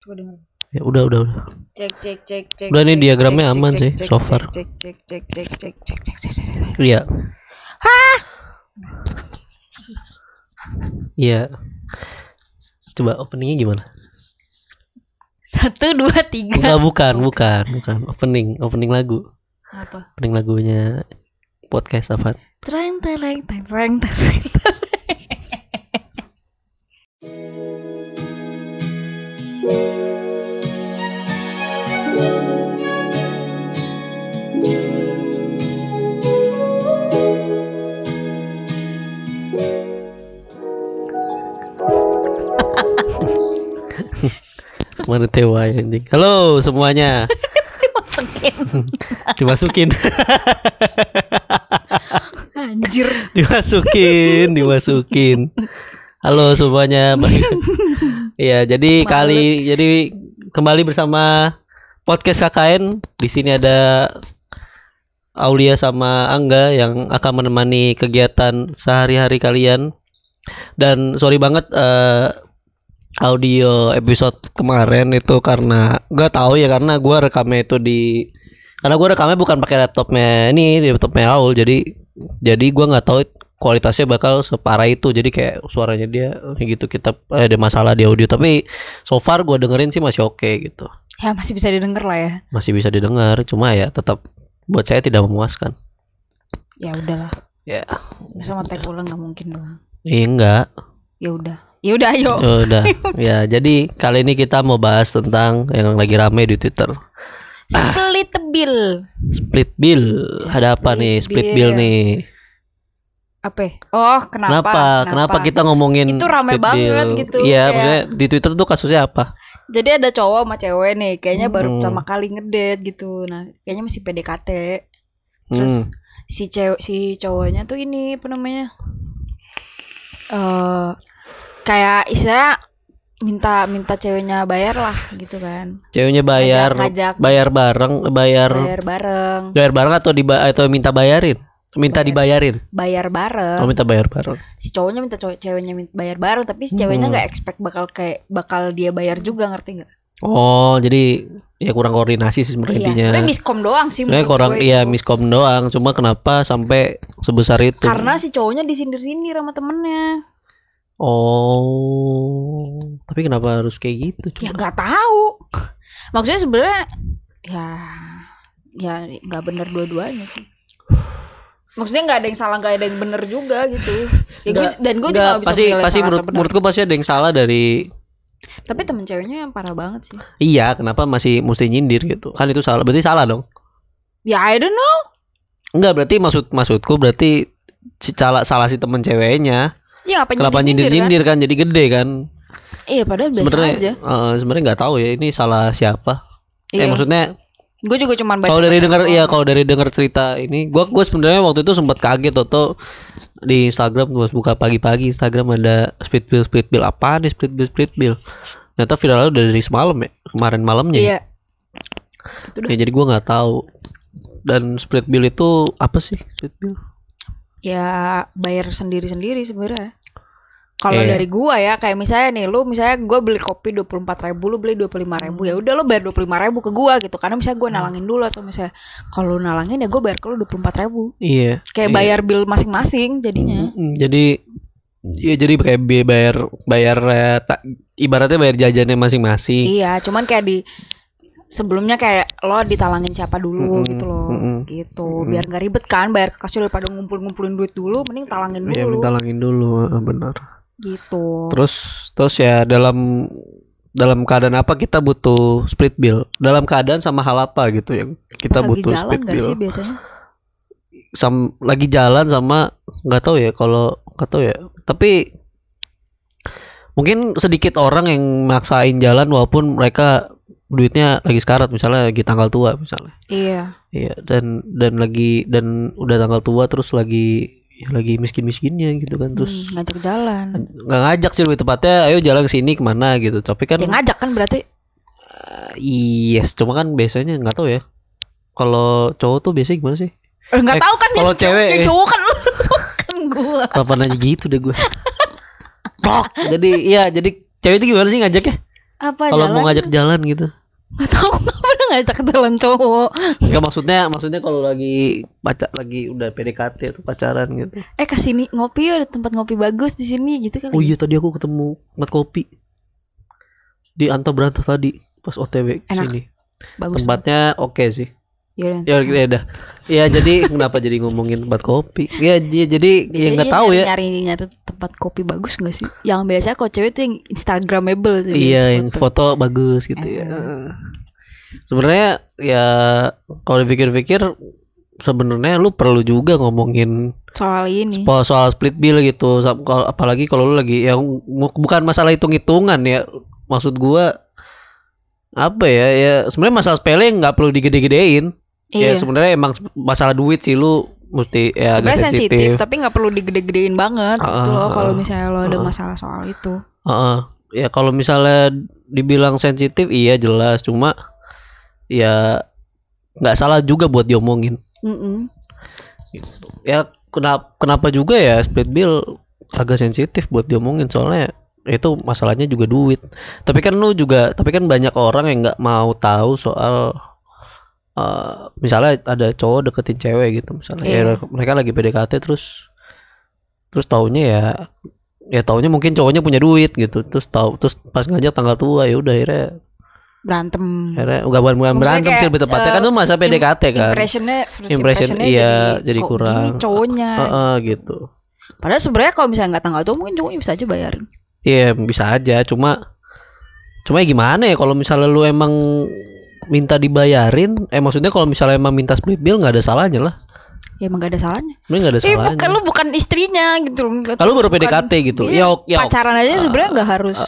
Coba. Ya udah udah udah. Cek cek cek cek. Udah, cek, diagramnya cek, aman cek, sih, cek, so cek, far. Cek cek cek cek cek cek cek cek cek. cek. Iya. Iya. Coba openingnya gimana? Satu dua tiga. Enggak bukan, bukan, bukan. Opening, opening lagu. Apa? Opening lagunya podcast apa? Tereng tereng tereng tereng. Mana tewa ya, anjing. Halo semuanya. Masukin. Dimasukin. Anjir. dimasukin, dimasukin. Halo semuanya. Iya, jadi kali jadi kembali bersama podcast KKN. Di sini ada Aulia sama Angga yang akan menemani kegiatan sehari-hari kalian. Dan sorry banget eh, audio episode kemarin itu karena nggak tahu ya karena gua rekamnya itu di karena gua rekamnya bukan pakai laptopnya ini di laptopnya Aul jadi jadi gua nggak tahu kualitasnya bakal separah itu jadi kayak suaranya dia kayak gitu kita eh, ada masalah di audio tapi so far gua dengerin sih masih oke gitu Ya masih bisa didengar lah ya. masih bisa didengar cuma ya tetap buat saya tidak memuaskan Ya udahlah. ya Masa mau tag ulang nggak mungkin dong. iya enggak Ya udah. Ya udah ayo. Ya udah ya jadi kali ini kita mau bahas tentang yang lagi rame di Twitter Split bill. split bill ada apa nih split bill bill. nih Apa? Oh, kenapa? kenapa kenapa kita ngomongin Itu rame banget bill? gitu, iya kayak- maksudnya di Twitter tuh kasusnya apa Jadi ada cowok sama cewek nih, kayaknya baru Hmm. pertama kali ngedate gitu. Nah, kayaknya masih PDKT. Terus Hmm. si cewek si cowoknya tuh ini apa namanya? Eh kayak istilah minta minta ceweknya bayar lah gitu kan. ceweknya bayar Ngajak- ngajak. bayar bareng bayar Bayar bareng, bayar bareng atau diba atau minta bayarin minta Bayar. dibayarin bayar bareng. oh minta bayar bareng Si cowoknya minta cowok ceweknya minta bayar bareng, tapi si ceweknya Hmm. nggak expect bakal kayak bakal dia bayar juga ngerti nggak? oh jadi ya kurang koordinasi sih sebenarnya Iya, intinya sebenarnya miskom doang sih sebenarnya kurang iya itu. miskom doang cuma kenapa sampai sebesar itu Karena si cowoknya disindir-sindir sama temennya. oh tapi kenapa harus kayak gitu Ya nggak tahu. Maksudnya sebenarnya ya ya nggak bener dua-duanya sih. Maksudnya nggak ada yang salah nggak ada yang bener juga gitu. Ya Nggak- dan gue juga nggak bisa pasti pasti menurut benar. menurutku pasti ada yang salah dari Tapi temen ceweknya yang parah banget sih. iya kenapa masih mesti nyindir gitu kan itu salah berarti salah dong Ya I don't know. enggak berarti maksud maksudku berarti si salah salah si temen ceweknya Ya apa kenapa nyindir nyindir kan jadi gede kan Iya padahal biasa sebenarnya aja. eh, sebenarnya nggak tahu ya ini salah siapa eh Iya. maksudnya gue juga cuman baca. kalau dari dengar ya kalau dari dengar cerita ini gua gua sebenarnya waktu itu sempat kaget atau di Instagram gua buka pagi-pagi Instagram ada split bill split bill apa nih split bill split bill ternyata viralnya udah dari semalam ya kemarin malamnya ya. Iya. Itu dah. ya jadi gua nggak tahu dan split bill itu apa sih split bill Ya bayar sendiri-sendiri sebenarnya. Kalau Iya. dari gua ya kayak misalnya nih lu misalnya gua beli kopi dua puluh empat ribu lu beli dua puluh lima ribu ya udah lu bayar dua puluh lima ribu ke gua gitu. Karena misalnya gua nalangin dulu atau misalnya kalau nalangin ya gua bayar ke lu dua puluh empat ribu. Iya kayak Iya. bayar bill masing-masing jadinya. Mm, jadi ya jadi kayak bayar bayar eh, tak- ibaratnya bayar jajannya masing-masing. Iya cuman kayak di sebelumnya kayak lo ditalangin siapa dulu Mm-mm, gitu loh mm-mm, gitu. Mm-mm. biar nggak ribet kan bayar ke kasir daripada ngumpul-ngumpulin duit dulu mending talangin ya dulu. minta langin dulu benar gitu Terus terus ya dalam dalam keadaan apa kita butuh split bill? Dalam keadaan sama hal apa gitu yang kita lagi butuh jalan split gak bill? sih biasanya Sam, lagi jalan sama nggak tahu ya kalau nggak tahu ya. Tapi mungkin sedikit orang yang maksain jalan walaupun mereka duitnya lagi sekarat misalnya lagi tanggal tua misalnya. iya Iya dan dan lagi dan udah tanggal tua terus lagi ya lagi miskin-miskinnya gitu kan terus Hmm, ngajak jalan. Nggak ngajak sih lebih tepatnya ayo jalan ke sini ke mana? gitu. Tapi kan ya ngajak kan berarti? Eh, yes cuma kan biasanya nggak tahu ya. Kalau cowok tuh biasanya gimana sih? Eh, nggak Eh, tahu kan kalau yang cewek- yang cowok kan lu. Kan gua. Kapan aja gitu deh gue Plok. jadi iya jadi cewek itu gimana sih ngajaknya? Apa Kalau mau ngajak jalan gitu. Gak tau nggak pernah ngajak jalan cowok. Enggak maksudnya maksudnya kalau lagi pacar lagi udah PDKT atau pacaran gitu. Eh ke sini ngopi ada tempat ngopi bagus di sini gitu kan. Oh iya tadi aku ketemu tempat kopi di Anta Berantah tadi pas OTW Enak. sini. bagus. Tempatnya oke sih. Yaudah, Ya ya udah. Ya jadi kenapa jadi ngomongin tempat kopi? Ya dia jadi ya Biasanya nggak tahu ya. nyari, nyari tempat kopi bagus gak sih? Yang biasanya kalau cewek tuh yang instagramable tuh Iya yang foto. foto bagus gitu ya. Sebenarnya ya kalau dipikir-pikir sebenarnya lu perlu juga ngomongin soal ini. soal, soal split bill gitu. Kalau apalagi kalau lu lagi yang bukan masalah hitung-hitungan ya. Maksud gua apa ya ya sebenarnya masalah sepele nggak perlu digede-gedein. Ya Iya. sebenarnya emang masalah duit sih lu mesti ya agak Sebenarnya sensitif, sensitif. tapi nggak perlu digede-gedein banget gitu Ah, loh ah, kalau ah. misalnya lo ada Ah. masalah soal itu. Heeh. Ya kalau misalnya dibilang sensitif iya jelas cuma ya nggak salah juga buat diomongin. Mm-mm. Gitu. Ya kenapa kenapa juga ya split bill agak sensitif buat diomongin soalnya itu masalahnya juga duit. Tapi kan lu juga tapi kan banyak orang yang nggak mau tahu soal eh, misalnya ada cowok deketin cewek gitu misalnya ya Iya. mereka lagi PDKT terus terus taunya ya ya taunya mungkin cowoknya punya duit gitu terus tahu terus pas ngajak tanggal tua ya udah akhirnya Berantem. akhirnya nggak bukan bukan Maksudnya berantem sih lebih tepatnya eh, kan tuh masa PDKT kan Impressionnya, first Impression, impressionnya iya, jadi, jadi kurang. gini cowoknya. Heeh, gitu Padahal sebenarnya kalau misalnya nggak tanggal tua mungkin cowoknya bisa aja bayarin. Iya bisa aja cuma cuma ya gimana ya kalau misalnya lu emang minta dibayarin eh maksudnya kalau misalnya emang minta split bill nggak ada salahnya lah Ya emang gak ada salahnya. ini nggak ada Eh salahnya bukan lu bukan istrinya gitu loh. Kalau baru bukan- PDKT gitu ya ya pacaran aja sebenarnya nggak harus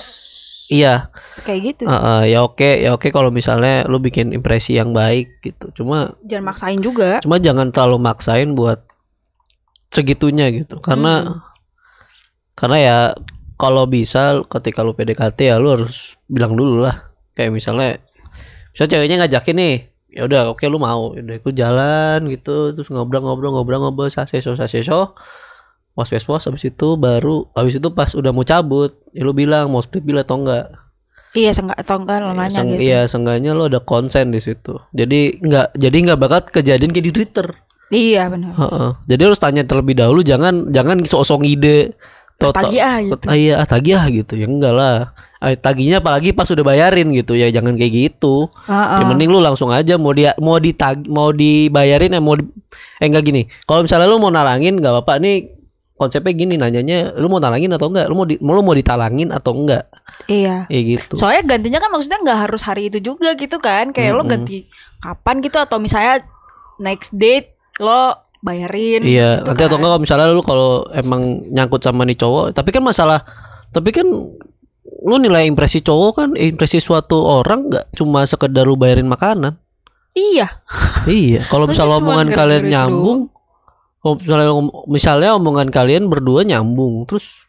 iya. Kayak gitu. Heeh, ya oke ya oke kalau misalnya lu bikin impresi yang baik gitu. Cuma Jangan maksain juga. cuma jangan terlalu maksain buat segitunya gitu. Karena Hmm. karena ya kalau bisa ketika lu PDKT ya lu harus bilang dulu lah. Kayak misalnya misalnya ceweknya ngajakin nih ya udah oke lu mau. Udah ikut jalan gitu. Terus ngobrol-ngobrol ngobrol-ngobrol saseso saseso was was was habis itu baru habis itu pas udah mau cabut ya lu bilang mau split bill atau enggak Iya, senggak atau enggak lo nanya Seng- gitu. Iya, seenggaknya lo ada konsen di situ. Jadi nggak jadi nggak bakal kejadian kayak di Twitter. Iya benar. Heeh. Jadi harus tanya terlebih dahulu, jangan jangan sok-sok ide. Tagih ah gitu. Ah, iya, ah, tagih ah gitu. Ya enggak lah. Ah, tagihnya apalagi pas udah bayarin gitu. Ya jangan kayak gitu. Heeh. Yang mending lu langsung aja mau dia mau ditag mau dibayarin ya mau di, eh enggak gini. Kalau misalnya lu mau nalangin nggak apa-apa nih konsepnya gini nanyanya lu mau nalangin atau enggak? Lu mau di, lu mau ditalangin atau enggak? Iya. Ya gitu. Soalnya gantinya kan maksudnya nggak harus hari itu juga gitu kan. Kayak lo Mm-mm. ganti kapan gitu atau misalnya next date lo bayarin. Iya, gitu nanti atau kan. enggak kalau misalnya lu kalau emang nyangkut sama nih cowok, tapi kan masalah tapi kan lu nilai impresi cowok kan eh, impresi suatu orang nggak cuma sekedar lu bayarin makanan. Iya. iya, kalau misalnya omongan kalian nyambung, misalnya misalnya omongan kalian berdua nyambung, terus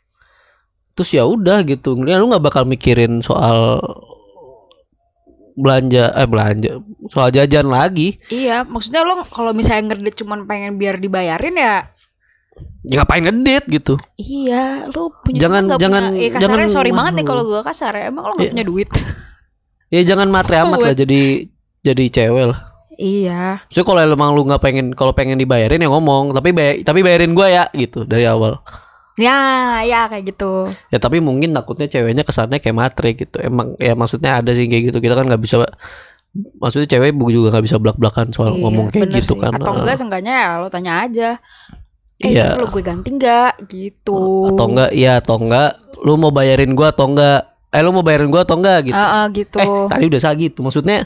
terus ya udah gitu. Ya, lu nggak bakal mikirin soal belanja eh belanja soal jajan lagi Iya, maksudnya lo kalau misalnya ngedit cuman pengen biar dibayarin ya ya ngapain ngedit gitu Iya, lu punya Jangan- nggak jangan- punya, eh, kasarnya jangan sorry banget nih kalau gua kasar ya. Emang lo gak Iya. punya duit? ya jangan matre amat lah jadi jadi cewek lah iya. Maksudnya kalau emang lu nggak pengen kalau pengen dibayarin ya ngomong tapi bay- tapi bayarin gua ya gitu dari awal Ya, ya kayak gitu. ya tapi mungkin takutnya ceweknya kesannya kayak matre gitu emang ya maksudnya ada sih kayak gitu kita kan nggak bisa maksudnya cewek juga nggak bisa belak belakan soal Iya, ngomong kayak gitu sih. kan Atau Eh, enggak seenggaknya ya lo tanya aja. Eh, Iya. perlu gue ganti enggak gitu. atau enggak iya atau enggak lu mau bayarin gua atau enggak eh lu mau bayarin gua atau enggak gitu Heeh, gitu. eh tadi udah sah gitu maksudnya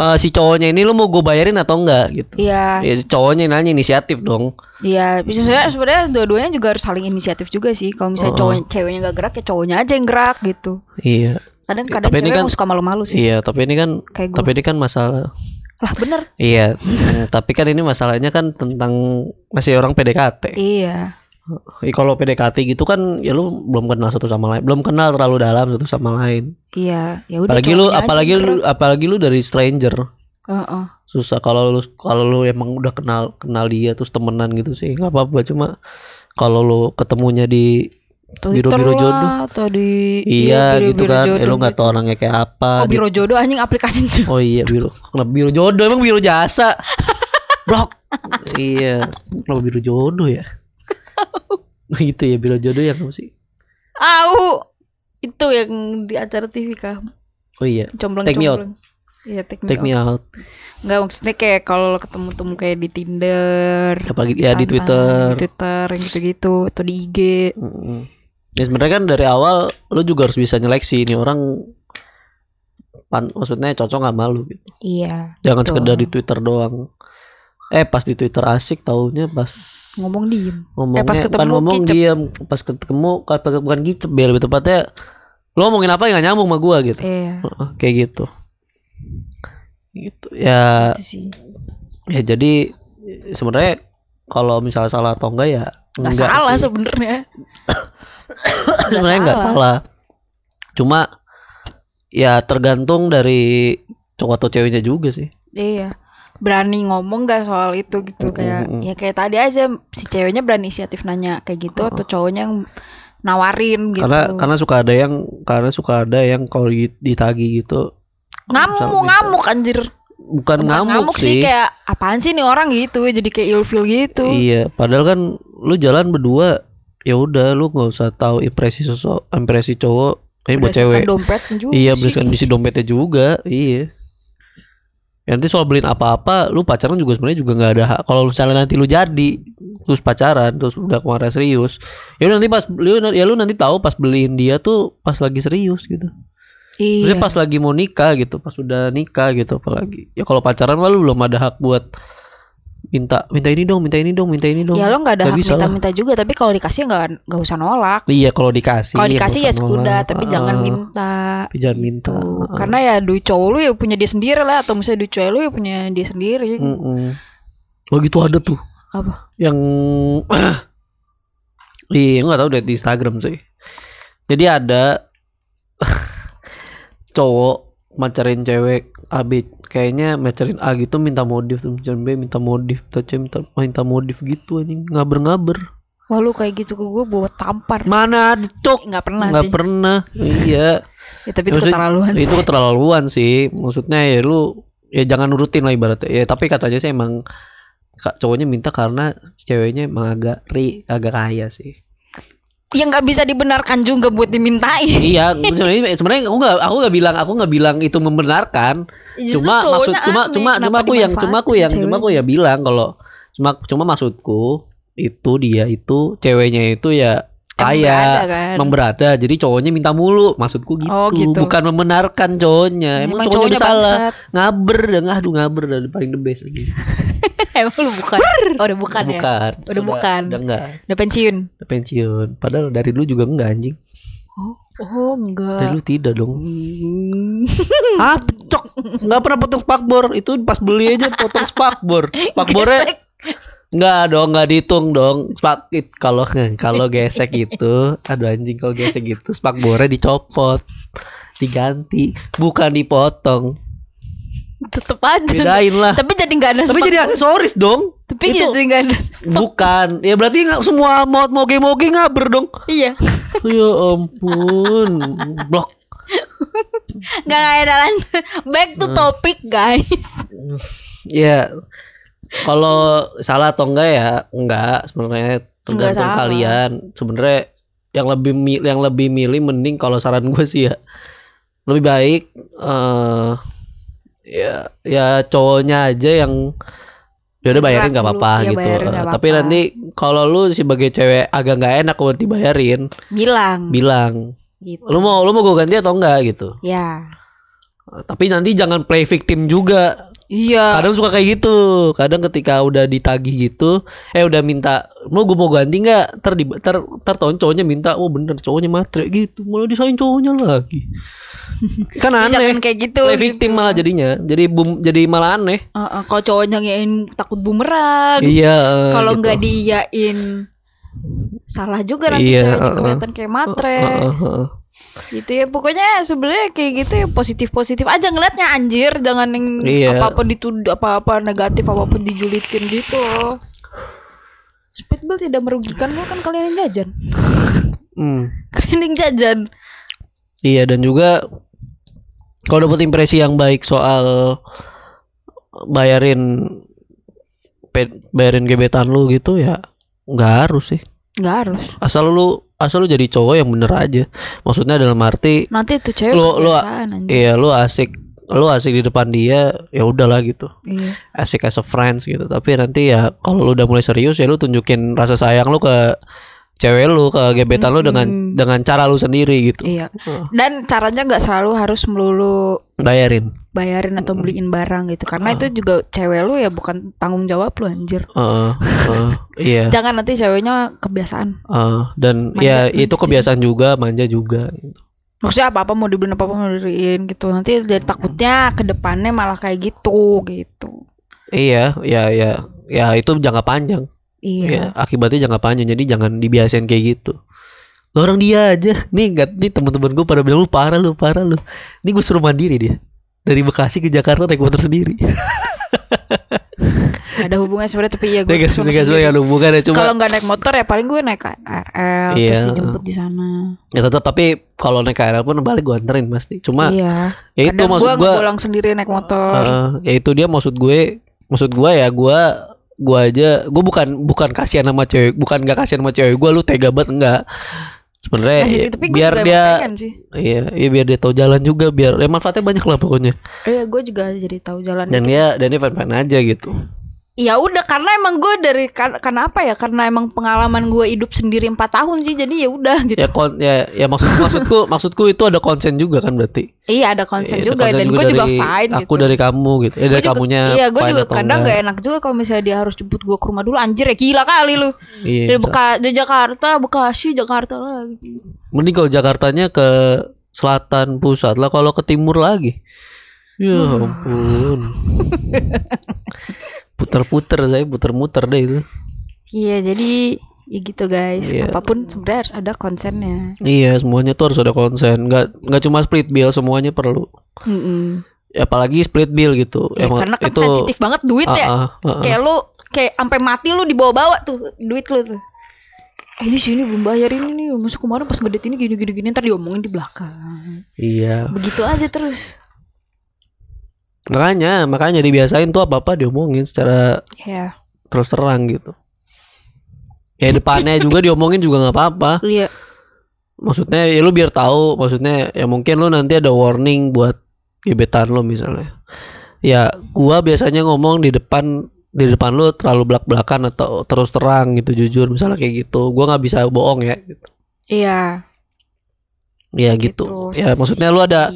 eh, si cowoknya ini lu mau gue bayarin atau enggak gitu Iya, ya si cowoknya nanya inisiatif dong iya. Bisa sebenarnya sebenarnya dua-duanya juga harus saling inisiatif juga sih. Kalau misalnya Oh. cowok ceweknya gak gerak ya cowoknya aja yang gerak gitu. iya Kadang-kadang cewek kan- suka malu-malu sih. iya tapi ini kan Kayak tapi ini kan masalah Lah bener. Iya, tapi kan ini masalahnya kan tentang masih orang PDKT. Iya. Ih, Kalau PDKT gitu kan ya lu belum kenal satu sama lain, belum kenal terlalu dalam satu sama lain. Iya, ya udah. Apalagi lu aja apalagi lu gerak. apalagi lu dari stranger. Heeh. Susah kalau lu kalau lu emang udah kenal kenal dia terus temenan gitu sih nggak apa-apa cuma kalau lu ketemunya di Twitter Biro-biro lah, jodoh. atau di Iya gitu biro-biro kan. Eh, jodoh lu nggak gitu. tahu orangnya kayak apa. Oh biro jodoh anjing aplikasi Oh iya biro. Kenapa biro jodoh emang biro jasa? Blok. iya. Kenapa biro jodoh ya? gitu ya biro jodoh yang apa sih? Au itu yang di acara TV kah Oh iya. combleng Take me out. combleng Iya take me Take me out. out. Nggak maksudnya kayak kalau lo ketemu-temu kayak di Tinder, Apa gitu ya di Twitter. di Twitter yang gitu-gitu atau di IG. Mm-mm. Ya sebenarnya kan dari awal lu juga harus bisa nyeleksi ini orang pan, maksudnya cocok nggak malu gitu. Iya. Jangan Betul. sekedar di Twitter doang. Eh pas di Twitter asik taunya pas Ngomong diem. ngomongnya Eh, pas bukan ketemu ngomong kicep. diam pas ketemu bukan kicep ya lebih tepatnya lo ngomongin apa yang gak nyambung sama gua gitu Iya. Heeh, kayak gitu gitu ya Itu sih. ya jadi sebenarnya kalau misalnya salah atau enggak ya Nggak enggak salah sebenarnya. sebenarnya nggak salah cuma ya tergantung dari cowok atau ceweknya juga sih Iya. Berani ngomong gak soal itu gitu kayak mm, mm. ya kayak tadi aja si ceweknya berani inisiatif nanya kayak gitu atau cowoknya yang nawarin gitu. karena karena suka ada yang karena suka ada yang kalau di- ditagi gitu ngamuk ngamuk anjir. bukan Bukan ngamuk, sih. sih, kayak apaan sih nih orang gitu jadi kayak ilfil gitu. iya padahal kan lu jalan berdua ya udah lu nggak usah tahu impresi sosok impresi cowok ini buat Berdasarkan cewek dompetnya juga iya berdasarkan isi dompetnya juga iya ya, nanti soal beliin apa-apa lu pacaran juga sebenarnya juga nggak ada hak. Kalau misalnya nanti lu jadi terus pacaran terus udah kemarin serius ya lu nanti pas lu ya lu nanti tahu pas beliin dia tuh pas lagi serius gitu. Iya. Maksudnya pas lagi mau nikah gitu pas udah nikah gitu apalagi. Ya kalau pacaran mah lu belum ada hak buat minta minta ini dong minta ini dong minta ini dong Ya lo nggak ada Nggak hak bisa lah. minta-minta juga tapi kalau dikasih nggak nggak usah nolak. iya kalau dikasih Kalau dikasih ya sudah tapi Ah, jangan minta. tapi jangan minta Tuh. Ah. Karena ya duit cowok lu ya punya dia sendiri lah atau misalnya duit cewek lu ya punya dia sendiri. Mm-mm. Oh gitu ada tuh Apa? yang iya nggak tahu deh di Instagram sih. Jadi ada cowok macarin cewek A B. Kayaknya macarin A gitu minta modif tuh macarin B minta modif minta C minta minta modif gitu anjing. Ngaber-ngaber. Wah lu kayak gitu ke gue buat tampar. mana ada cok? Nggak pernah nggak sih. pernah. Iya. Ya, tapi itu Maksud- keterlaluan. itu keterlaluan sih. Maksudnya ya lu ya jangan nurutin lah ibaratnya. Ya tapi katanya sih emang cowoknya minta karena ceweknya emang agak ri agak kaya sih Ya nggak bisa dibenarkan juga buat dimintain. iya sebenarnya sebenarnya aku nggak aku nggak bilang aku nggak bilang itu membenarkan Justru cuma maksud cuma aneh, cuma cuma aku yang cuma aku yang cuma aku ya bilang kalau cuma cuma maksudku itu dia itu ceweknya itu ya kaya berada kan? emang jadi cowoknya minta mulu. Maksudku gitu, Oh, gitu. bukan membenarkan cowoknya. Emang, cowoknya, udah salah. ngaber dan aduh ngaber dan paling the best lagi. Emang lu bukan. Oh, udah bukan, ya. bukan. Udah Sudah- bukan. udah enggak. Udah pensiun. udah pensiun. Padahal dari dulu juga enggak anjing. Oh, oh dari enggak. dulu tidak dong. Hmm. ah cok. Nggak pernah potong spakbor. Itu pas beli aja potong spakbor. Spakbornya Gesek. nggak dong nggak dihitung dong spak kalau kalau gesek itu aduh anjing kalau gesek gitu spakbornya dicopot diganti bukan dipotong Tetep aja. bedain lah Tapi jadi nggak ada tapi jadi aksesoris dong Tapi itu jadi nggak ada. bukan ya berarti nggak semua mau moge moge ngaber dong Iya. ya ampun blok Nggak ada. Back to topic guys. ya kalau salah atau enggak ya enggak sebenarnya tergantung kalian sebenarnya yang lebih yang lebih milih mending kalau saran gue sih ya lebih baik eh ya ya cowoknya aja yang ya udah bayarin nggak apa-apa Iya, gitu bayarin nggak tapi apa-apa. nanti kalau lu sebagai cewek agak nggak enak kalau dibayarin Bilang. bilang gitu. lu mau lu mau gue ganti atau enggak gitu Ya. tapi nanti jangan play victim juga Iya. kadang suka kayak gitu kadang ketika udah ditagih gitu eh udah minta mau gue mau ganti nggak ter ter ter cowoknya minta oh bener cowoknya matre gitu malah disain cowoknya lagi kan Jangan aneh kayak gitu. play victim malah jadinya jadi bum jadi malah aneh Heeh, kalau cowoknya ngiyain takut bumerang. iya eh, Kalau gitu. nggak diyain salah juga nanti Iya, ceweknya heeh. kelihatan kayak matre. Heeh, heeh. Gitu ya pokoknya sebenarnya kayak gitu ya positif positif aja ngeliatnya anjir jangan yang Iya. apa apa dituduh apa apa negatif apa apa dijulitin gitu loh Speedball tidak merugikan lo kan kalian yang jajan Hmm. Cleaning jajan. Iya dan juga kalau dapat impresi yang baik soal bayarin bayarin gebetan lu gitu ya nggak harus sih. Nggak harus. Asal lu asal lu jadi cowok yang bener aja. Maksudnya dalam arti Nanti tuh cewek Lu- lu- iya lu asik lu asik di depan dia ya udahlah gitu. Iya. Asik as a friends gitu. Tapi nanti ya kalau lu udah mulai serius ya lu tunjukin rasa sayang lu ke cewek lu ke gebetan lu dengan dengan cara lu sendiri gitu. Iya. Dan caranya nggak selalu harus melulu Bayarin. bayarin atau beliin barang gitu. Karena itu juga cewek lu ya bukan tanggung jawab lu anjir. Heeh, heeh, iya. Jangan nanti ceweknya kebiasaan. Heeh, dan Manja- ya manja itu juga. kebiasaan juga manja juga. gitu. Maksudnya apa-apa mau dibeliin apa-apa mau dibeliin gitu. Nanti jadi takutnya ke depannya malah kayak gitu gitu. Iya, ya ya ya itu jangka panjang. Iya. Ya, akibatnya jangka panjang. Jadi jangan dibiasain kayak gitu. Lah, orang dia aja. Nih enggak nih teman-teman gue pada bilang lu parah lu, parah lu. Nih gue suruh mandiri dia. Dari Bekasi ke Jakarta naik motor sendiri. Ada hubungannya sebenarnya tapi ya gue Dia gak ke sana sebenarnya ada hubungan ya cuma Kalau nggak naik motor ya paling gue naik KRL terus Iya. dijemput di sana. ya tetap tapi kalau naik KRL pun balik gue anterin pasti. Cuma iya. ya itu Kadang maksud gue gue pulang sendiri naik motor. Heeh, ya itu dia maksud gue maksud gue ya gue gue aja gue bukan bukan kasihan sama cewek bukan gak kasihan sama cewek gue lu tega banget enggak sebenarnya Nah, ya, biar dia iya ya biar dia tahu jalan juga biar ya manfaatnya banyak lah pokoknya Iya, gue juga jadi tahu jalan. dan gitu. dia dan dia fan fan aja gitu Ya udah karena emang gue dari kar- karena apa ya? Karena emang pengalaman gue hidup sendiri empat tahun sih. Jadi ya udah gitu. ya kon ya ya maksud maksudku maksudku itu ada konsen juga kan berarti Iya ada konsen Iya, ada juga konsen dan gue juga fine aku gitu. dari kamu gitu eh dari juga- kamunya Iya, gue juga atau kadang enggak. gak enak juga kalau misalnya dia harus jemput gue ke rumah dulu. Anjir ya gila kali lu. iya Dari. Beka dari Jakarta, Bekasi, Jakarta lagi. Mending kalau Jakartanya ke selatan pusat lah kalau ke timur lagi. Ya Hmm. ampun. Puter-puter saya puter-muter deh itu. Iya jadi ya gitu guys. Iya. Apa pun sebenarnya harus ada konsennya. Iya, semuanya tuh harus ada konsen. Nggak nggak cuma split bill, semuanya perlu. Ya, apalagi split bill gitu. Ya, karena kan sensitif banget duit Ah, ya. ah, ah, ah. Kayak lu kayak sampai mati lu dibawa-bawa tuh duit lu tuh. Eh, ini sini belum bayar ini nih. Masuk kemarin pas ngedit ini gini gini gini ntar diomongin di belakang. Iya. Begitu aja terus. Makanya, makanya dibiasain tuh apa-apa diomongin secara Ya. terus terang gitu. Ya depannya juga diomongin juga nggak apa-apa. Iya. maksudnya ya lu biar tahu maksudnya ya mungkin lu nanti ada warning buat gebetan lu misalnya ya gua biasanya ngomong di depan di depan lu terlalu belak belakan atau terus terang gitu jujur misalnya kayak gitu gua nggak bisa bohong ya gitu Iya. ya gitu, Gitu ya maksudnya lu ada.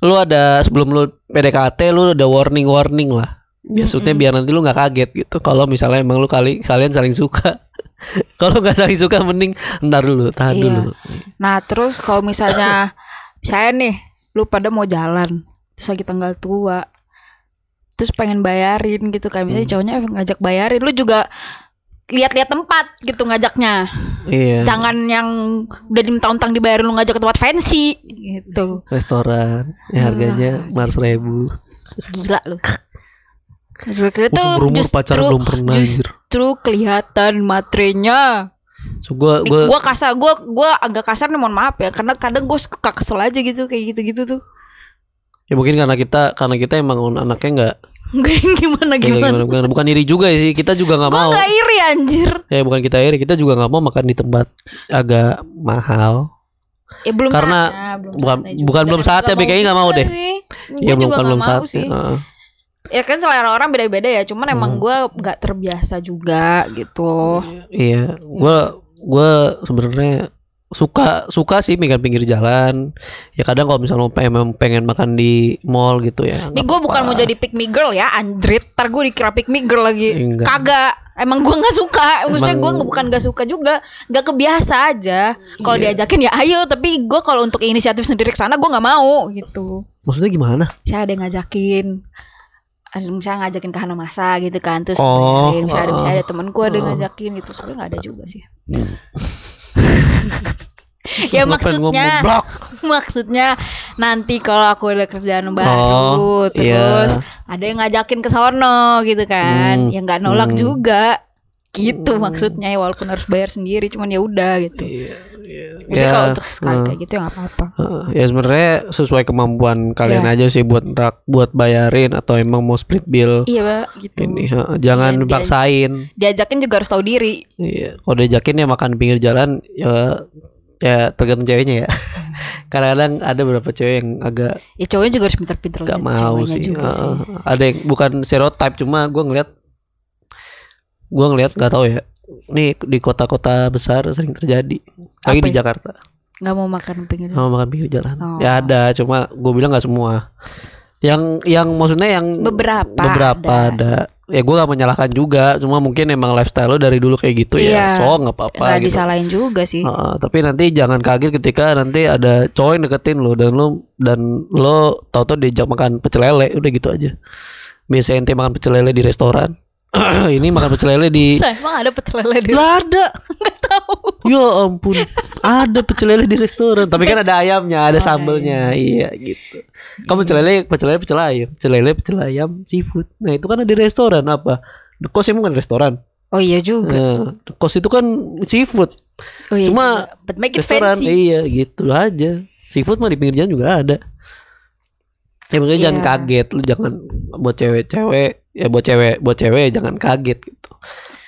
Lu ada sebelum lu PDKT lu ada warning warning lah maksudnya biar nanti lu nggak kaget gitu. Kalau misalnya emang lu kali kalian saling suka. Kalau nggak saling suka mending ntar dulu tahan Iya. dulu. Nah terus kalau misalnya saya nih lu pada mau jalan terus lagi tanggal tua terus pengen bayarin gitu kan. Misalnya Hmm. cowoknya ngajak bayarin lu juga lihat-lihat tempat gitu ngajaknya iya. Jangan yang udah diminta-untang dibayarin lu ngajak ke tempat fancy gitu. Restoran ya harganya lima ribu. Gila lu. Kira-kira tuh justru pacaran belum pernah anjir. justru kelihatan materinya. So gua gua gua kasar gua gua agak kasar nih mohon maaf ya karena kadang gue suka kesel aja gitu kayak gitu-gitu tuh ya mungkin karena kita karena kita emang anaknya nggak Enggak gimana nggak gimana gimana, bukan, iri juga sih kita juga nggak Gue mau gak iri anjir ya bukan kita iri kita juga nggak mau makan di tempat agak mahal Ya belum Karena saatnya, belum bukan- saatnya bukan belum saatnya, BKI nggak mau deh. sih. ya juga bukan nggak belum mau saat sih. Ya kan selera orang beda-beda ya Cuman emang Hmm. gue gak terbiasa juga gitu iya gua gua sebenarnya suka suka sih makan pinggir jalan. Ya kadang kalau misalnya pengen pengen makan di mall gitu ya Nih nggak gue bukan mau jadi pick me girl ya Anjrit. Ntar gue dikira pick me girl lagi. Enggak. Kagak. Emang gue gak suka. Maksudnya gue bukan gak suka juga. Gak kebiasa aja. Kalau Iya. diajakin ya ayo Tapi gue kalau untuk inisiatif sendiri ke sana gue gak mau gitu. Maksudnya gimana? Misalnya ada yang ngajakin ada misalnya ngajakin ke Hana Masa gitu kan terus Oh, bayarin. misalnya ada oh. misalnya ada temanku ada yang Oh. ngajakin gitu. Sebenarnya nggak ada juga sih. Hmm. ya maksudnya maksudnya nanti kalau aku ada kerjaan baru Oh, terus iya. ada yang ngajakin ke sono gitu kan Hmm, ya nggak nolak hmm. juga gitu maksudnya ya walaupun harus bayar sendiri cuman ya udah gitu Iya, iya. Maksudnya Ya, kalau untuk sekali eh. kayak gitu ya nggak apa-apa Heeh, ya sebenarnya sesuai kemampuan kalian Ya. aja sih buat rak- buat bayarin atau emang mau split bill iya Mbak, gitu ini heeh. jangan dia- dipaksain diajakin juga harus tahu diri iya kalau diajakin ya makan pinggir jalan ya ya tergantung ceweknya ya. Kadang-kadang ada beberapa cewek yang agak ya cowoknya juga harus pinter-pinter gak mau sih juga Heeh. sih. Ada yang bukan stereotype cuma gua ngeliat gua ngeliat nggak tahu ya. Ini di kota-kota besar sering terjadi. Lagi Apa di ya? Jakarta. Nggak mau makan pinggir sama makan pinggir jalan. Oh. ya ada cuma gue bilang nggak semua. Yang yang maksudnya yang Beberapa beberapa ada. ada, ya gue gak menyalahkan juga cuma mungkin emang lifestyle lo dari dulu kayak gitu Iya. ya so nggak apa-apa nggak gitu. disalahin juga sih. Heeh, tapi nanti jangan kaget ketika nanti ada cowok yang deketin lo dan lo dan lo tau-tau diajak makan pecel lele udah gitu aja. Biasa ente makan pecel lele di restoran ini makan pecel lele di Saya emang ada pecel lele di lah ada. Ya ampun. Ada pecel lele di restoran. Tapi kan ada ayamnya ada Oh, sambelnya. iya gitu. Kamu pecel lele pecel lele pecel ayam. Pecel lele pecel ayam seafood. Nah itu kan ada di restoran apa? The Cost emang bukan restoran? Oh iya juga. Nah, The Cost itu kan seafood. Oh iya cuma juga. but make it restoran fancy. iya gitu aja. Seafood mah di pinggir jalan juga ada ya maksudnya jangan Iya. kaget lu jangan buat cewek-cewek ya buat cewek buat cewek jangan kaget gitu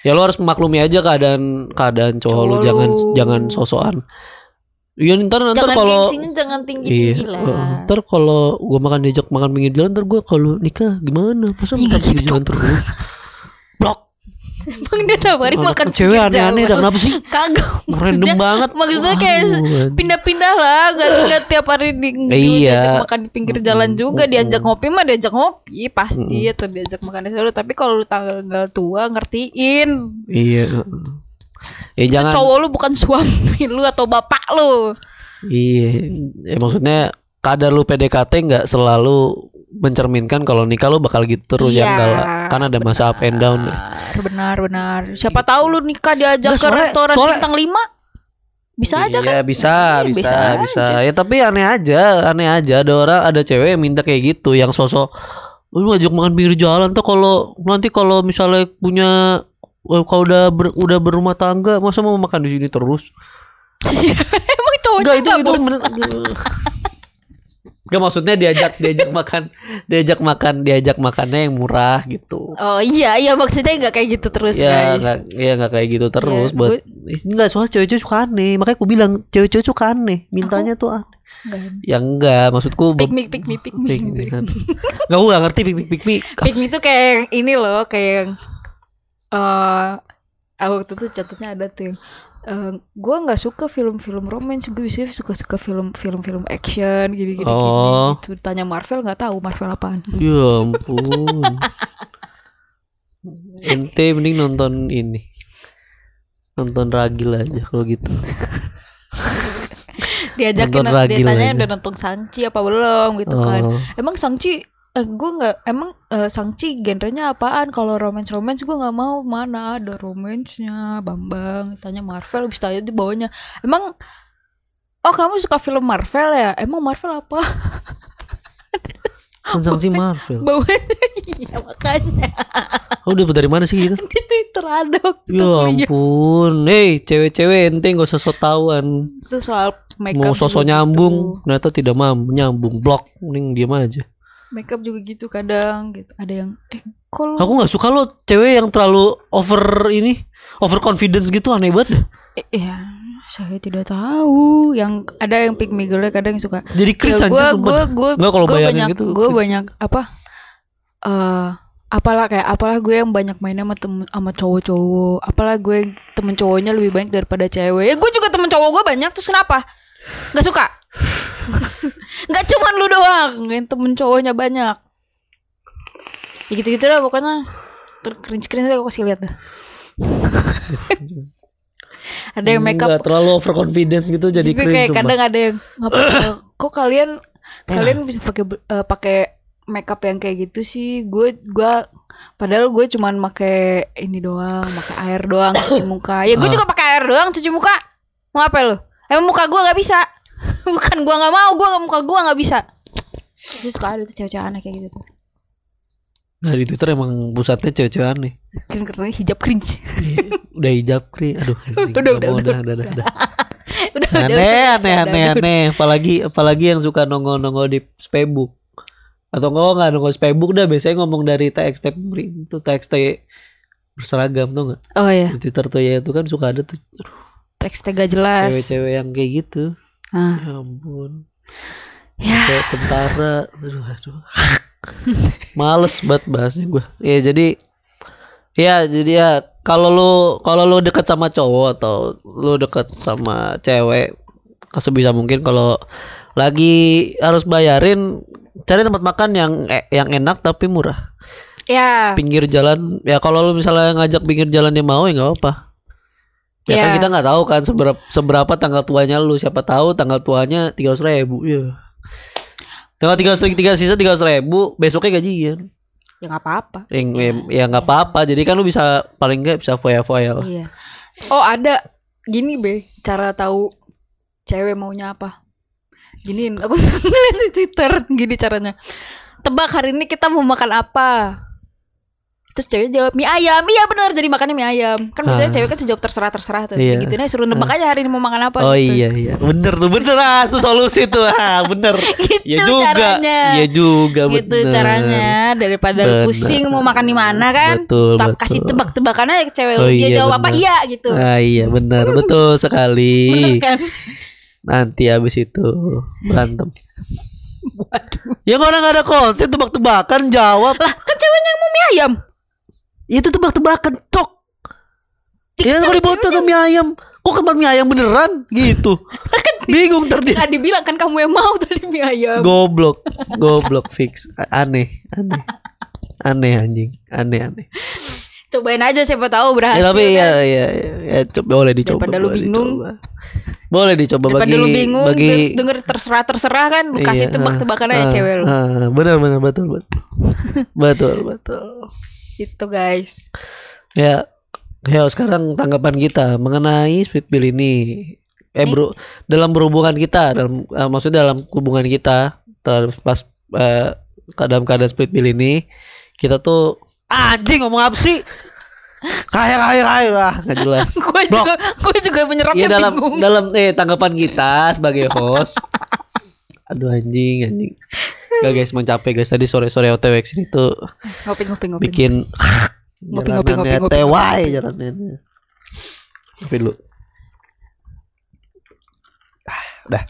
ya lo harus memaklumi aja keadaan keadaan cowok, lu Cowok jangan lu. jangan sosokan Iya ntar ntar jangan kalau jangan tinggi iya tinggi lah heeh. ntar kalau gua makan diajak makan pinggir jalan ntar gua kalau nikah gimana masa Iya, makan pinggir gitu. jalan terus emang dia nawarin Anak makan cewek aneh-aneh dah kenapa sih? Kagak. Random banget. maksudnya kayak pindah-pindah lah. Nggak nggak tiap hari di, Iya. diajak makan di pinggir jalan juga. Diajak ngopi mah diajak ngopi. Pasti atau diajak makan di sana. Tapi kalau lu tanggal tua ngertiin. Iya. Ya jangan. cowok lu bukan suami lu atau bapak lu. Iya, ya maksudnya kadar lu PDKT nggak selalu mencerminkan kalau nikah lu bakal gitu terus ya Iya, enggak lah. Kan ada masa up and down ya. benar benar benar siapa tahu lu nikah diajak Nggak, ke soalnya- restoran soalnya- bintang 5 bisa aja kan Iya, bisa, Iya, bisa, bisa bisa, aja. Ya tapi aneh aja, aneh aja ada orang ada cewek yang minta kayak gitu yang sosok lu ngajak makan pinggir jalan tuh kalau nanti kalau misalnya punya eh, kalau udah ber- udah berumah tangga masa mau makan di sini terus? emang cowoknya Enggak itu nggak itu Enggak maksudnya diajak diajak makan diajak makan diajak makannya yang murah gitu. oh iya iya maksudnya nggak kayak gitu terus ya guys. nggak ya nggak kayak gitu terus Ya, buat gue- nggak soal cewek-cewek suka aneh. Makanya aku bilang cewek-cewek suka aneh. Mintanya tuh aneh. Nggak. ya enggak maksudku pick be- me pick me pick me pick me kan. Nggak gue nggak ngerti pick me pick me Pick me tuh kayak yang ini loh, kayak yang eh ah, waktu itu catatnya ada tuh yang eh gue nggak suka film-film romance, gue biasanya suka-suka film film-film action gini-gini Oh. gitu. Tanya Marvel nggak tahu Marvel apaan. ya ampun ente mending nonton ini nonton ragil aja kalau gitu Diajakin Nonton dia Ragil tanya aja. udah nonton Sangchi apa belum gitu kan. Oh. Emang Sangchi eh, gue nggak emang eh, Sangchi genrenya apaan? Kalau romance romance gue nggak mau. Mana ada romansnya Bambang tanya Marvel bisa tanya di bawahnya. Emang oh kamu suka film Marvel ya? Emang Marvel apa? Kan sanksi Marvel. bawahnya iya makanya. Kamu dapat dari mana sih gitu? Di Twitter ada waktu itu ya ampun. Hei cewek-cewek ente nggak usah so tauan itu soal makeup mau sosok gitu. nyambung ternyata tidak mampu nyambung. Blok mending diam aja makeup juga gitu kadang gitu. Ada yang eh kalau aku nggak suka lo cewek yang terlalu over ini over confidence gitu aneh banget deh. Eh, ya saya tidak tahu. Yang ada yang pick me girl kadang yang suka. Jadi cringe ya gue gue gue kalau banyak gitu, gue banyak apa eh apalah kayak apalah gue yang banyak mainnya sama temen sama cowok-cowok. Apalah gue temen cowoknya lebih banyak daripada cewek. Ya gue juga temen cowok gue banyak terus kenapa nggak suka? Nggak cuman lu doang. Yang temen cowoknya banyak. Ya gitu gitu lah pokoknya. Cringe cringe aku kasih lihat dah. Ada yang makeup Nggak terlalu over confidence gitu jadi cringe kayak sumpah. kadang ada yang kok kalian kalian bisa pakai eh, pakai makeup yang kayak gitu sih? Gue gua padahal gue cuman pakai ini doang pakai air doang cuci muka. Ya gue Ah. juga pakai air doang cuci muka. Mau apa lu emang muka gue nggak bisa bukan gue nggak mau gue muka gue nggak bisa terus suka ada tuh cewek-cewek aneh kayak gitu tuh Nah di Twitter emang pusatnya cewek-cewek aneh. Kan katanya hijab cringe. udah hijab kri, aduh. anjing. Udah, udah, udah, udah, udah, udah. udah, Aneh, udah, aneh, udah, aneh, udah. aneh. Apalagi, apalagi yang suka nongol-nongol di Facebook. Atau enggak nggak nongol di Facebook dah biasanya ngomong dari TXT itu TXT berseragam tuh nggak? Oh iya, Di Twitter tuh ya itu kan suka ada tuh teksnya gak jelas. cewek-cewek yang kayak gitu. Ah, Ya ampun. ya, Kayak tentara. Aduh, aduh. Males banget bahasnya gue. Ya jadi ya jadi ya kalau lu kalau lu deket sama cowok atau lu deket sama cewek sebisa mungkin kalau lagi harus bayarin cari tempat makan yang eh, yang enak tapi murah. ya, Pinggir jalan ya kalau lu misalnya ngajak pinggir jalan dia mau ya nggak apa. Ya kan Ya. kita nggak tahu kan seberapa seberapa tanggal tuanya lu siapa tahu tanggal tuanya tiga ribu ya. Tanggal tiga tiga sisa tiga ribu besoknya gajian. ya nggak apa-apa. Ya, ya nggak apa-apa. Jadi kan lu bisa paling nggak bisa foya-foya lah. Iya. Oh ada gini be cara tahu cewek maunya apa. Gini aku ngeliat di Twitter gini caranya. Tebak hari ini kita mau makan apa? Terus cewek jawab mie ayam. Iya benar jadi makannya mie ayam. Kan biasanya Ah. cewek kan sejawab terserah terserah tuh. Iya. Gitu suruh nebak aja hari ini mau makan apa Oh gitu. iya iya bener tuh bener ah itu solusi tuh ah bener Gitu ya juga caranya. ya juga Gitu bener. caranya daripada Bener. pusing mau makan di mana kan. betul Tak betul kasih tebak-tebakan aja ke cewek. Oh Dia iya, jawab apa bener. iya gitu. ah iya bener betul sekali Bener kan? nanti habis itu berantem Waduh. ya orang gak ada konsep tebak-tebakan jawab Lah kan ceweknya yang mau mie ayam. Itu tebak-tebakan cok. Ya dipoto ke mie ayam? Kok kembar mie ayam beneran? Gitu. Bingung ntar dia. Nggak dibilang kan kamu yang mau tadi mie ayam. goblok goblok fix. Aneh aneh. Aneh anjing. Aneh aneh. Cobain aja siapa tahu berhasil. ya tapi kan? ya, ya ya ya coba boleh dicoba Daripada lu bingung. dicoba. boleh dicoba Daripada bagi lu bingung bagi denger terserah terserah kan? Lu kasih Iya, tebak-tebakan aja ah, cewek lu. ah, benar benar betul betul. Betul betul Itu guys. ya ya sekarang tanggapan kita mengenai split bill ini eh bro dalam berhubungan kita dalam eh, maksudnya dalam hubungan kita terhadap pas eh, dalam keadaan split bill ini kita tuh anjing ngomong apa sih kaya kaya kaya ah nggak jelas gue juga gue juga menyerapnya Iya dalam bingung. dalam eh tanggapan kita sebagai host. Aduh anjing anjing. Gak guys mau capek guys tadi sore-sore OTW sini tuh Ngopi ngopi ngopi. bikin Ngopi, ngopi, ngopi, ngopi. tewai jalanannya. Ngopi dulu. Ah, Dah.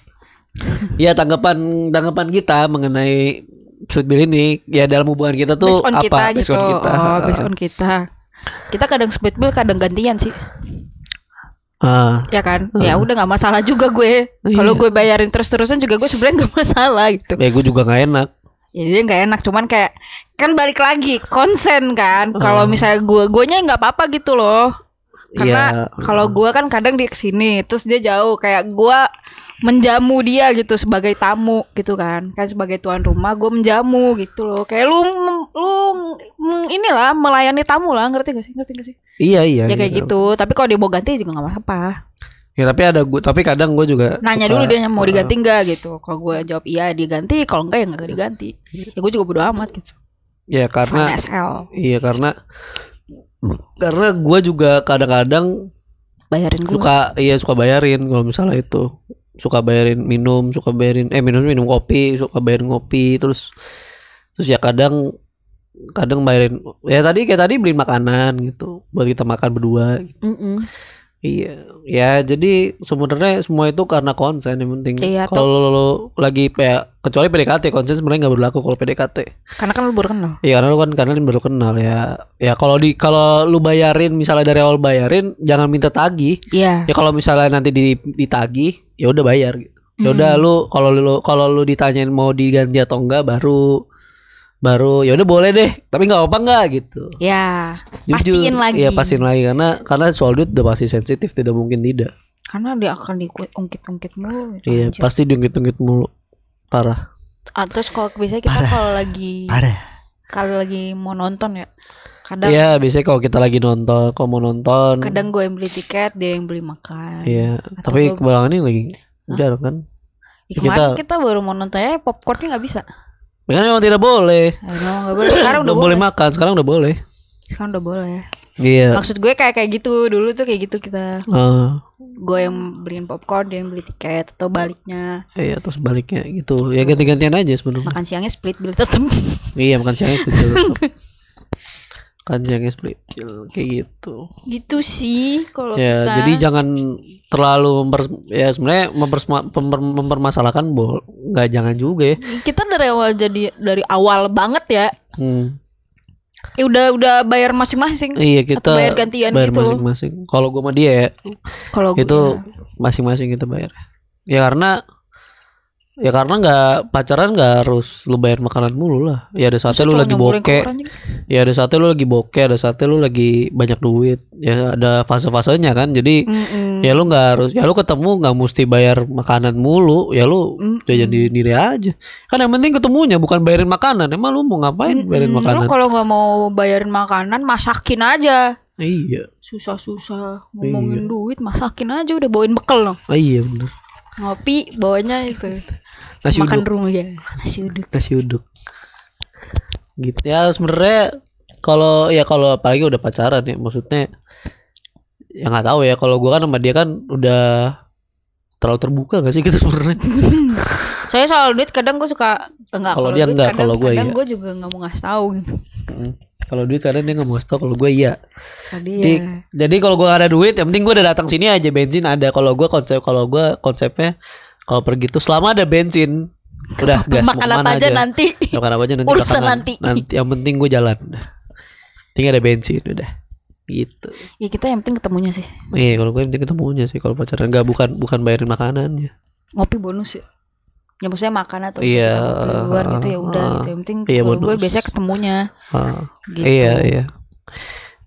Iya tanggapan tanggapan kita mengenai split bill ini ya dalam hubungan kita tuh based on apa? kita Based gitu. on kita. Oh, based on kita. Kita kadang split bill, kadang gantian sih. Ah, Ya kan? Ya udah nggak masalah juga gue. Kalau Iya. gue bayarin terus-terusan juga gue sebenarnya nggak masalah gitu. ya gue juga nggak enak. Ya jadi nggak enak cuman kayak kan balik lagi konsen kan. Kalau misalnya gue guenya nggak apa-apa gitu loh. Karena Iya. kalau gue kan kadang dia ke sini terus dia jauh kayak gue menjamu dia gitu sebagai tamu gitu kan. Kan sebagai tuan rumah gue menjamu gitu loh. Kayak lu lu inilah melayani tamu lah ngerti gak sih? Ngerti gak sih? Iya iya. ya kayak iya. gitu. Tapi kalau dia mau ganti juga nggak apa-apa. Ya tapi ada gue tapi kadang gue juga nanya suka- dulu dia mau diganti nggak gitu. Kalau gue jawab iya dia ganti. Kalau enggak ya nggak diganti. Ya gue juga bodo amat gitu. Ya karena iya karena karena gue juga kadang-kadang bayarin gue suka iya suka bayarin kalau misalnya itu. Suka bayarin minum suka bayarin eh minum minum kopi suka bayarin ngopi terus terus ya kadang kadang bayarin ya tadi kayak tadi beli makanan gitu buat kita makan berdua. Mm-mm. Iya. Ya jadi sebenarnya semua itu karena konsen yang penting. Iya, kalau lo, lo lagi kayak kecuali PDKT konsen sebenarnya nggak berlaku kalau PDKT karena kan lu baru kenal. Iya karena lu kan karena lu baru kenal ya. Ya kalau di kalau lu bayarin misalnya dari awal bayarin jangan minta tagih. iya. Ya kalau misalnya nanti di ditagih ya udah bayar gitu. Ya udah lu kalau lu kalau lu ditanyain mau diganti atau enggak baru baru ya udah boleh deh tapi nggak apa enggak gitu. ya Jujur. pastiin lagi Iya pastiin lagi karena karena soal duit udah pasti sensitif tidak mungkin tidak. karena dia akan diungkit-ungkit mulu gitu, Iya anjir. pasti diungkit-ungkit mulu. Parah. Ah, terus kalau biasanya kita kalau lagi Parah. kalau lagi mau nonton ya kadang Iya biasanya kalau kita lagi nonton, kalau mau nonton. kadang gue yang beli tiket dia yang beli makan Iya, tapi kebelakangan ini lagi jarang kan? Ya, kemarin kita- kita, baru mau nonton ya popcornnya nggak bisa Kan memang tidak boleh. Memang nggak boleh. Sekarang udah boleh. boleh makan, sekarang udah boleh. Sekarang udah boleh. Iya. Maksud gue kayak kayak gitu dulu tuh kayak gitu kita. Ah, Gue yang beliin popcorn, dia yang beli tiket atau baliknya. iya terus baliknya gitu. Ya ganti-gantian aja sebenarnya. Makan siangnya split bill tetep. Iya makan siangnya split bill. Makan siangnya split bill kayak gitu. gitu sih kalau Ya, kita. jadi jangan terlalu memper, ya sebenarnya mempersma- memper- mempermasalahkan bol nggak jangan juga ya. kita dari awal jadi dari awal banget ya. Hmm. Ya udah udah bayar masing-masing. Iya kita Atau bayar gantian bayar gitu loh. masing-masing. Kalau gua sama dia ya Kalau gue- itu masing-masing kita bayar. Ya karena ya karena nggak pacaran nggak harus lu bayar makanan mulu lah. Ya ada saatnya lu lagi anjing. Ya ada saatnya lu lagi bokeh, ada saatnya lu lagi banyak duit. Ya ada fase-fasenya kan. Jadi Mm-mm. ya lu nggak harus ya lu ketemu nggak mesti bayar makanan mulu ya lu Mm-mm. jajan diri diri aja kan yang penting ketemunya bukan bayarin makanan emang lu mau ngapain bayarin Mm-mm. makanan Lu kalau nggak mau bayarin makanan masakin aja. iya Susah-susah ngomongin duit masakin aja udah bawain bekal loh. oh, iya bener Ngopi bawanya itu. Nasi Makan uduk rumah ya. Nasi uduk. nasi uduk gitu ya sebenarnya kalau ya kalau apalagi udah pacaran ya maksudnya ya nggak tahu ya kalau gua kan sama dia kan udah terlalu terbuka gak sih kita sebenarnya Saya soal duit kadang gue suka enggak Kalau dia duit enggak, kalau gue kadang iya. gue juga nggak mau ngasih tahu gitu. Mm. kalau duit kadang dia nggak mau kasih tau kalau gue iya Tadi Jadi, ya. jadi kalau gua gak ada duit, yang penting gua udah datang sini aja bensin ada. Kalau gua konsep kalau gua konsepnya kalau pergi tuh selama ada bensin udah gas mau makan apa aja nanti. Makan apa aja nanti Urusan nanti. Nanti yang penting gua jalan. Udah. Tinggal ada bensin udah. Gitu. Ya kita yang penting ketemunya sih. Iya, kalau gue yang penting ketemunya sih kalau pacaran enggak bukan bukan bayarin makanannya. Ngopi bonus ya. Ya maksudnya makan atau Iya. luar gitu ya udah Ah. gitu. Yang penting Iya, kalau gue biasanya ketemunya Ah, gitu. Iya, iya.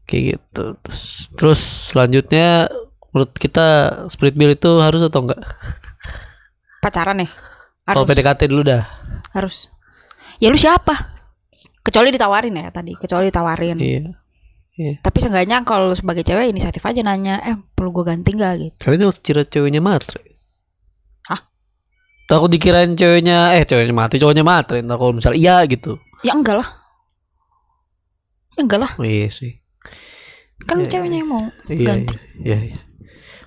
Kayak gitu. Terus terus selanjutnya menurut kita split bill itu harus atau enggak? Pacaran ya? Kalau Harus. PDKT dulu dah. harus. Ya lu siapa? Kecuali ditawarin ya tadi, kecuali ditawarin. Iya. Tapi seenggaknya kalau sebagai cewek inisiatif aja nanya, eh perlu gue ganti gak gitu. Tapi itu ciri ceweknya matre. Hah? Takut dikirain ceweknya eh ceweknya mati, cowoknya matre. Ntar kalau misalnya iya gitu. Ya enggak lah. Ya enggak lah, Oh, iya sih. kan Iya, ceweknya yang mau Iya, ganti. iya, iya. iya.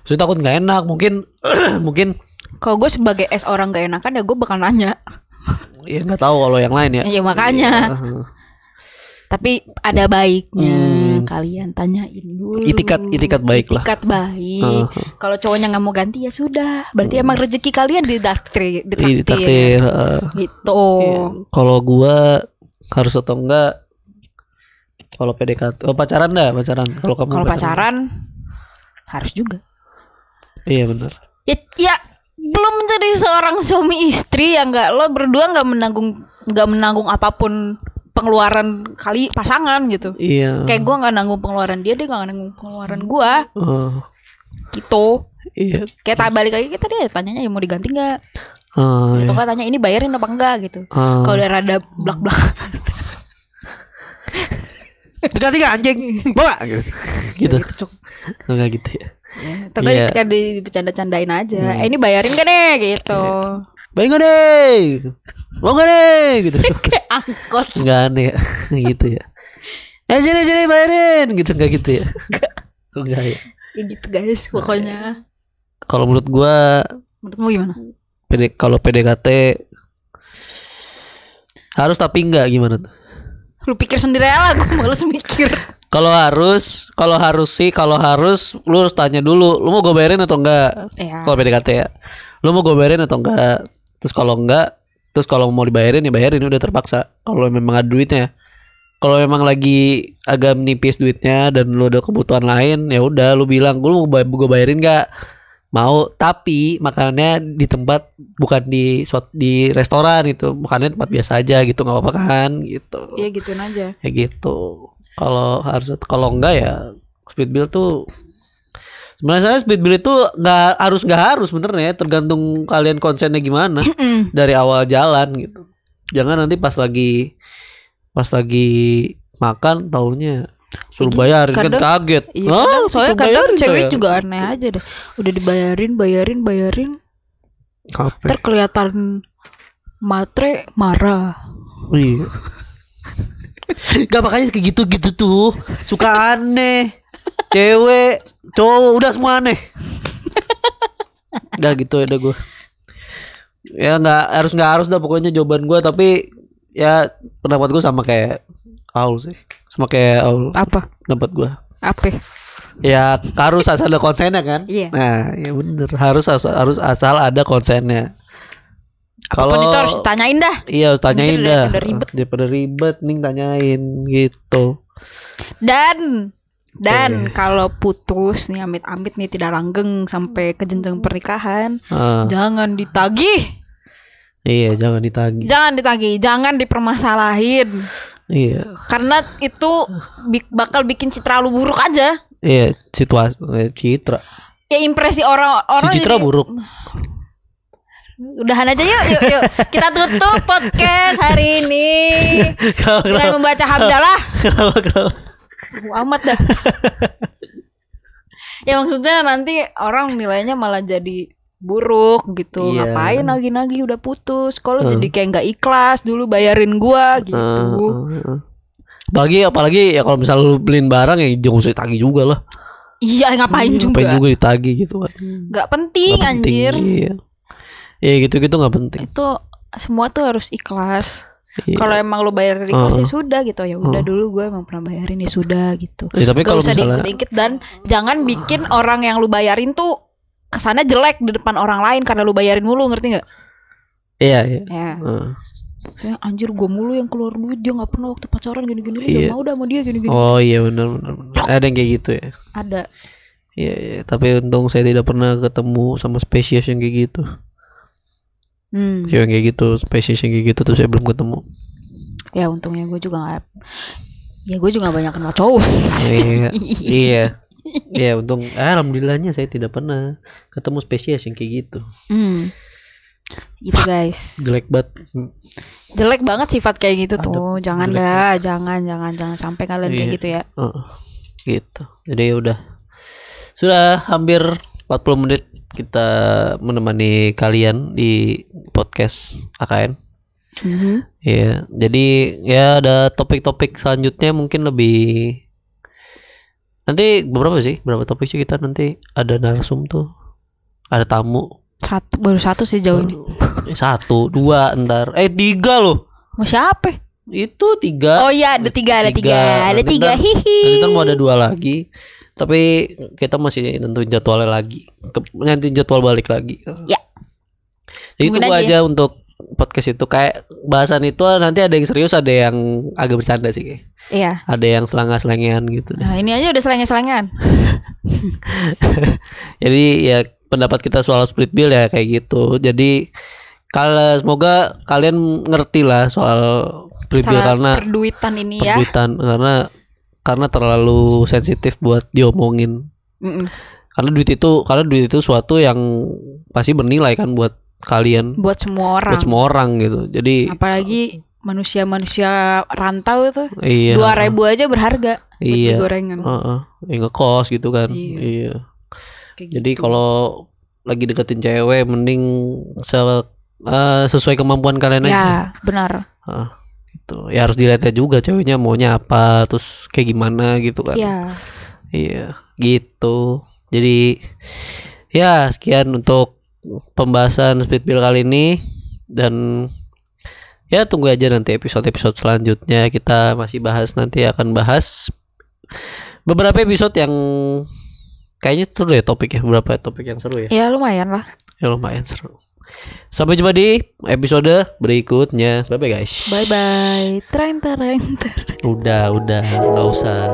Maksudnya takut nggak enak, mungkin mungkin Kalau gue sebagai es orang gak enakan ya gue bakal nanya. ya nggak tahu kalau yang lain ya. Ya makanya. Iya. Tapi ada baiknya Hmm. kalian tanyain dulu. Itikat itikat baik lah. Itikat baik. Heeh. Kalau cowoknya nggak mau ganti ya sudah. Berarti emang rezeki kalian ditraktir, Iya, ditraktir. ditraktir, heeh. Gitu. Iya. Kalau gua harus atau enggak kalau PDKT oh pacaran dah pacaran kalau kamu Kalau pacaran harus juga. iya benar Ya, ya belum menjadi seorang suami istri ya nggak lo berdua nggak menanggung nggak menanggung apa pun pengeluaran kali pasangan gitu. iya Kayak gua nggak nanggung pengeluaran dia, dia nggak nanggung pengeluaran gua Oh, gitu. iya Kayak tak balik lagi kita dia tanyanya ya mau diganti nggak? Ah, Atau iya. nggak tanya ini bayarin apa enggak gitu. Ah. Kalau udah rada blak blak Diganti gak anjing? Gak? Gitu. gitu. Enggak gitu ya. Atau nggak Iya. ketika dibecanda-candain aja. Eh, ini bayarin gak nih gitu. Baik gak deh? Gitu. Mau gak deh? Gitu. Kayak angkot. Enggak aneh ya. gitu ya. Eh sini sini bayarin gitu enggak gitu ya. Enggak ya. Ya gitu guys, pokoknya. Kalau menurut gua Menurutmu gimana? PD, kalau PDKT harus tapi enggak gimana tuh? Lu pikir sendiri aja lah, gue males mikir. Kalau harus, kalau harus sih, kalau harus lu harus tanya dulu, lu mau gue bayarin atau enggak? Ya. Kalau PDKT ya. Lu mau gue bayarin atau enggak? Terus kalau enggak, terus kalau mau dibayarin ya bayarin udah terpaksa. Kalau memang ada duitnya. Kalau memang lagi agak menipis duitnya dan lu ada kebutuhan lain, ya udah lu bilang, "Gue mau gue bayarin enggak?" Mau, tapi makanannya di tempat bukan di di restoran gitu, makannya tempat biasa aja gitu, nggak apa-apa kan gitu Iya gituin aja. kayak gitu kalau harus kalau enggak ya speed bill tuh sebenarnya saya speed bill itu nggak harus nggak harus sebenarnya tergantung kalian konsennya gimana dari awal jalan gitu jangan nanti pas lagi pas lagi makan taunya suruh Ih, bayarin kan kadang- kaget Iya, kadang, soalnya kadang cewek saya. juga aneh aja deh. Udah dibayarin, bayarin, bayarin, Apa? ntar kelihatan matre marah. Iya. Gak makanya kayak gitu-gitu tuh. Suka aneh. Cewek Cowok Udah semua aneh. Udah gitu ya udah gue Ya nggak harus nggak harus dah pokoknya jawaban gue Tapi Ya pendapat gue sama kayak Aul sih. Sama kayak Aul. Apa? Pendapat gue Apa? Ya harus asal ada konsennya kan? Iya. Nah ya bener. Harus asal, harus asal ada konsennya Apa pun itu harus ditanyain dah. Iya harus tanyain Anjir, dah. daripada ribet. Daripada ribet Nih tanyain gitu. Dan dan kalau putus nih amit-amit nih tidak langgeng sampai ke jenjang pernikahan, Ah, jangan ditagih, Iya jangan ditagih. Jangan ditagih, jangan dipermasalahin. Iya. Karena itu bi- bakal bikin citra lu buruk aja. Iya situasi eh, Citra. Ya impresi orang-orang Si Citra jadi- buruk Udahan aja yuk, yuk, yuk. Kita tutup podcast hari ini dengan membaca hamdalah. kenapa amat dah. ya maksudnya nanti orang nilainya malah jadi buruk gitu. Iya. Ngapain lagi-lagi udah putus? Kalau Hmm. jadi kayak nggak ikhlas dulu bayarin gua gitu. Eh, eh. Apalagi apalagi ya kalau misalnya lu beliin barang ya jangan usah tagih juga lah. Iya ngapain juga? Ngapain juga ditagih gitu kan. Nggak penting, Nggak penting, anjir. Iya. Ya gitu-gitu nggak penting. Itu semua tuh harus ikhlas. Iya. Kalau emang lo bayarin ikhlas ya Heeh. sudah gitu ya. Udah dulu gue emang pernah bayarin ya sudah gitu. Ya, tapi kalau usah misalnya diikut-ikut dan jangan bikin orang yang lu bayarin tuh ke sana jelek di depan orang lain karena lu bayarin mulu ngerti nggak? Iya iya. Ya. Eh. Saya anjir gue mulu yang keluar duit dia nggak pernah waktu pacaran gini-gini Iya. mau dah sama dia gini-gini. Oh iya benar. benar. Ada yang kayak gitu ya. Ada. Iya, iya, tapi untung saya tidak pernah ketemu sama spesies yang kayak gitu. Hmm. Cewek yang kayak gitu, spesies yang kayak gitu tuh saya belum ketemu. Ya untungnya gue juga nggak. Ya gue juga banyak kenal cowok. iya. iya. Iya, untung ah, alhamdulillahnya saya tidak pernah ketemu spesies yang kayak gitu. Hmm. Gitu guys. Jelek banget. Jelek banget sifat kayak gitu Ada tuh. Jangan dah, jangan jangan jangan sampai kalian kayak Iya. gitu ya. Heeh. gitu. Jadi udah sudah hampir 40 menit kita menemani kalian di podcast AKN. Mhm. Iya, jadi ya ada topik-topik selanjutnya mungkin lebih nanti beberapa sih, berapa topik sih kita nanti ada narsum tuh, ada tamu Satu baru satu sih jauh ini. Eh, satu, dua, ntar, eh tiga loh, Mau siapa? itu tiga, Oh iya ada tiga, ada tiga, ada Nanti tiga. Hihi. nanti ntar mau ada dua lagi, tapi kita masih nentuin jadwalnya lagi, nanti jadwal balik lagi. Ya. Jadi tunggu aja aja untuk podcast itu kayak bahasan itu nanti ada yang serius, ada yang agak bercanda sih. kayak. Iya. ada yang selangah-selengean gitu deh. Nah ini aja udah selengnya-selengan. Jadi ya pendapat kita soal split bill ya kayak gitu. Jadi kalau semoga kalian ngerti lah soal split bill karena perduitan ini ya. perduitan karena karena terlalu sensitif buat diomongin. Mm-mm. Karena duit itu karena duit itu suatu yang pasti bernilai kan buat kalian, Buat semua orang. buat semua orang gitu. Jadi Apalagi manusia-manusia rantau itu iya. dua ribu aja berharga. Iya. gorengan. Heeh. Ya, ngekos gitu kan. Iya. iya. Kayak Jadi gitu. kalau lagi deketin cewek mending se- eh, sesuai kemampuan kalian aja. ya benar. Heeh, gitu. Ya harus dilihat juga ceweknya maunya apa, terus kayak gimana gitu kan. Ya. Iya, gitu. Jadi ya sekian untuk pembahasan split bill kali ini dan ya tunggu aja nanti episode-episode selanjutnya kita masih bahas nanti akan bahas beberapa episode yang kayaknya seru ya topik ya beberapa topik yang seru ya Ya lumayan lah. ya lumayan seru sampai jumpa di episode berikutnya bye bye guys Bye bye. Tereng tereng. udah udah nggak usah.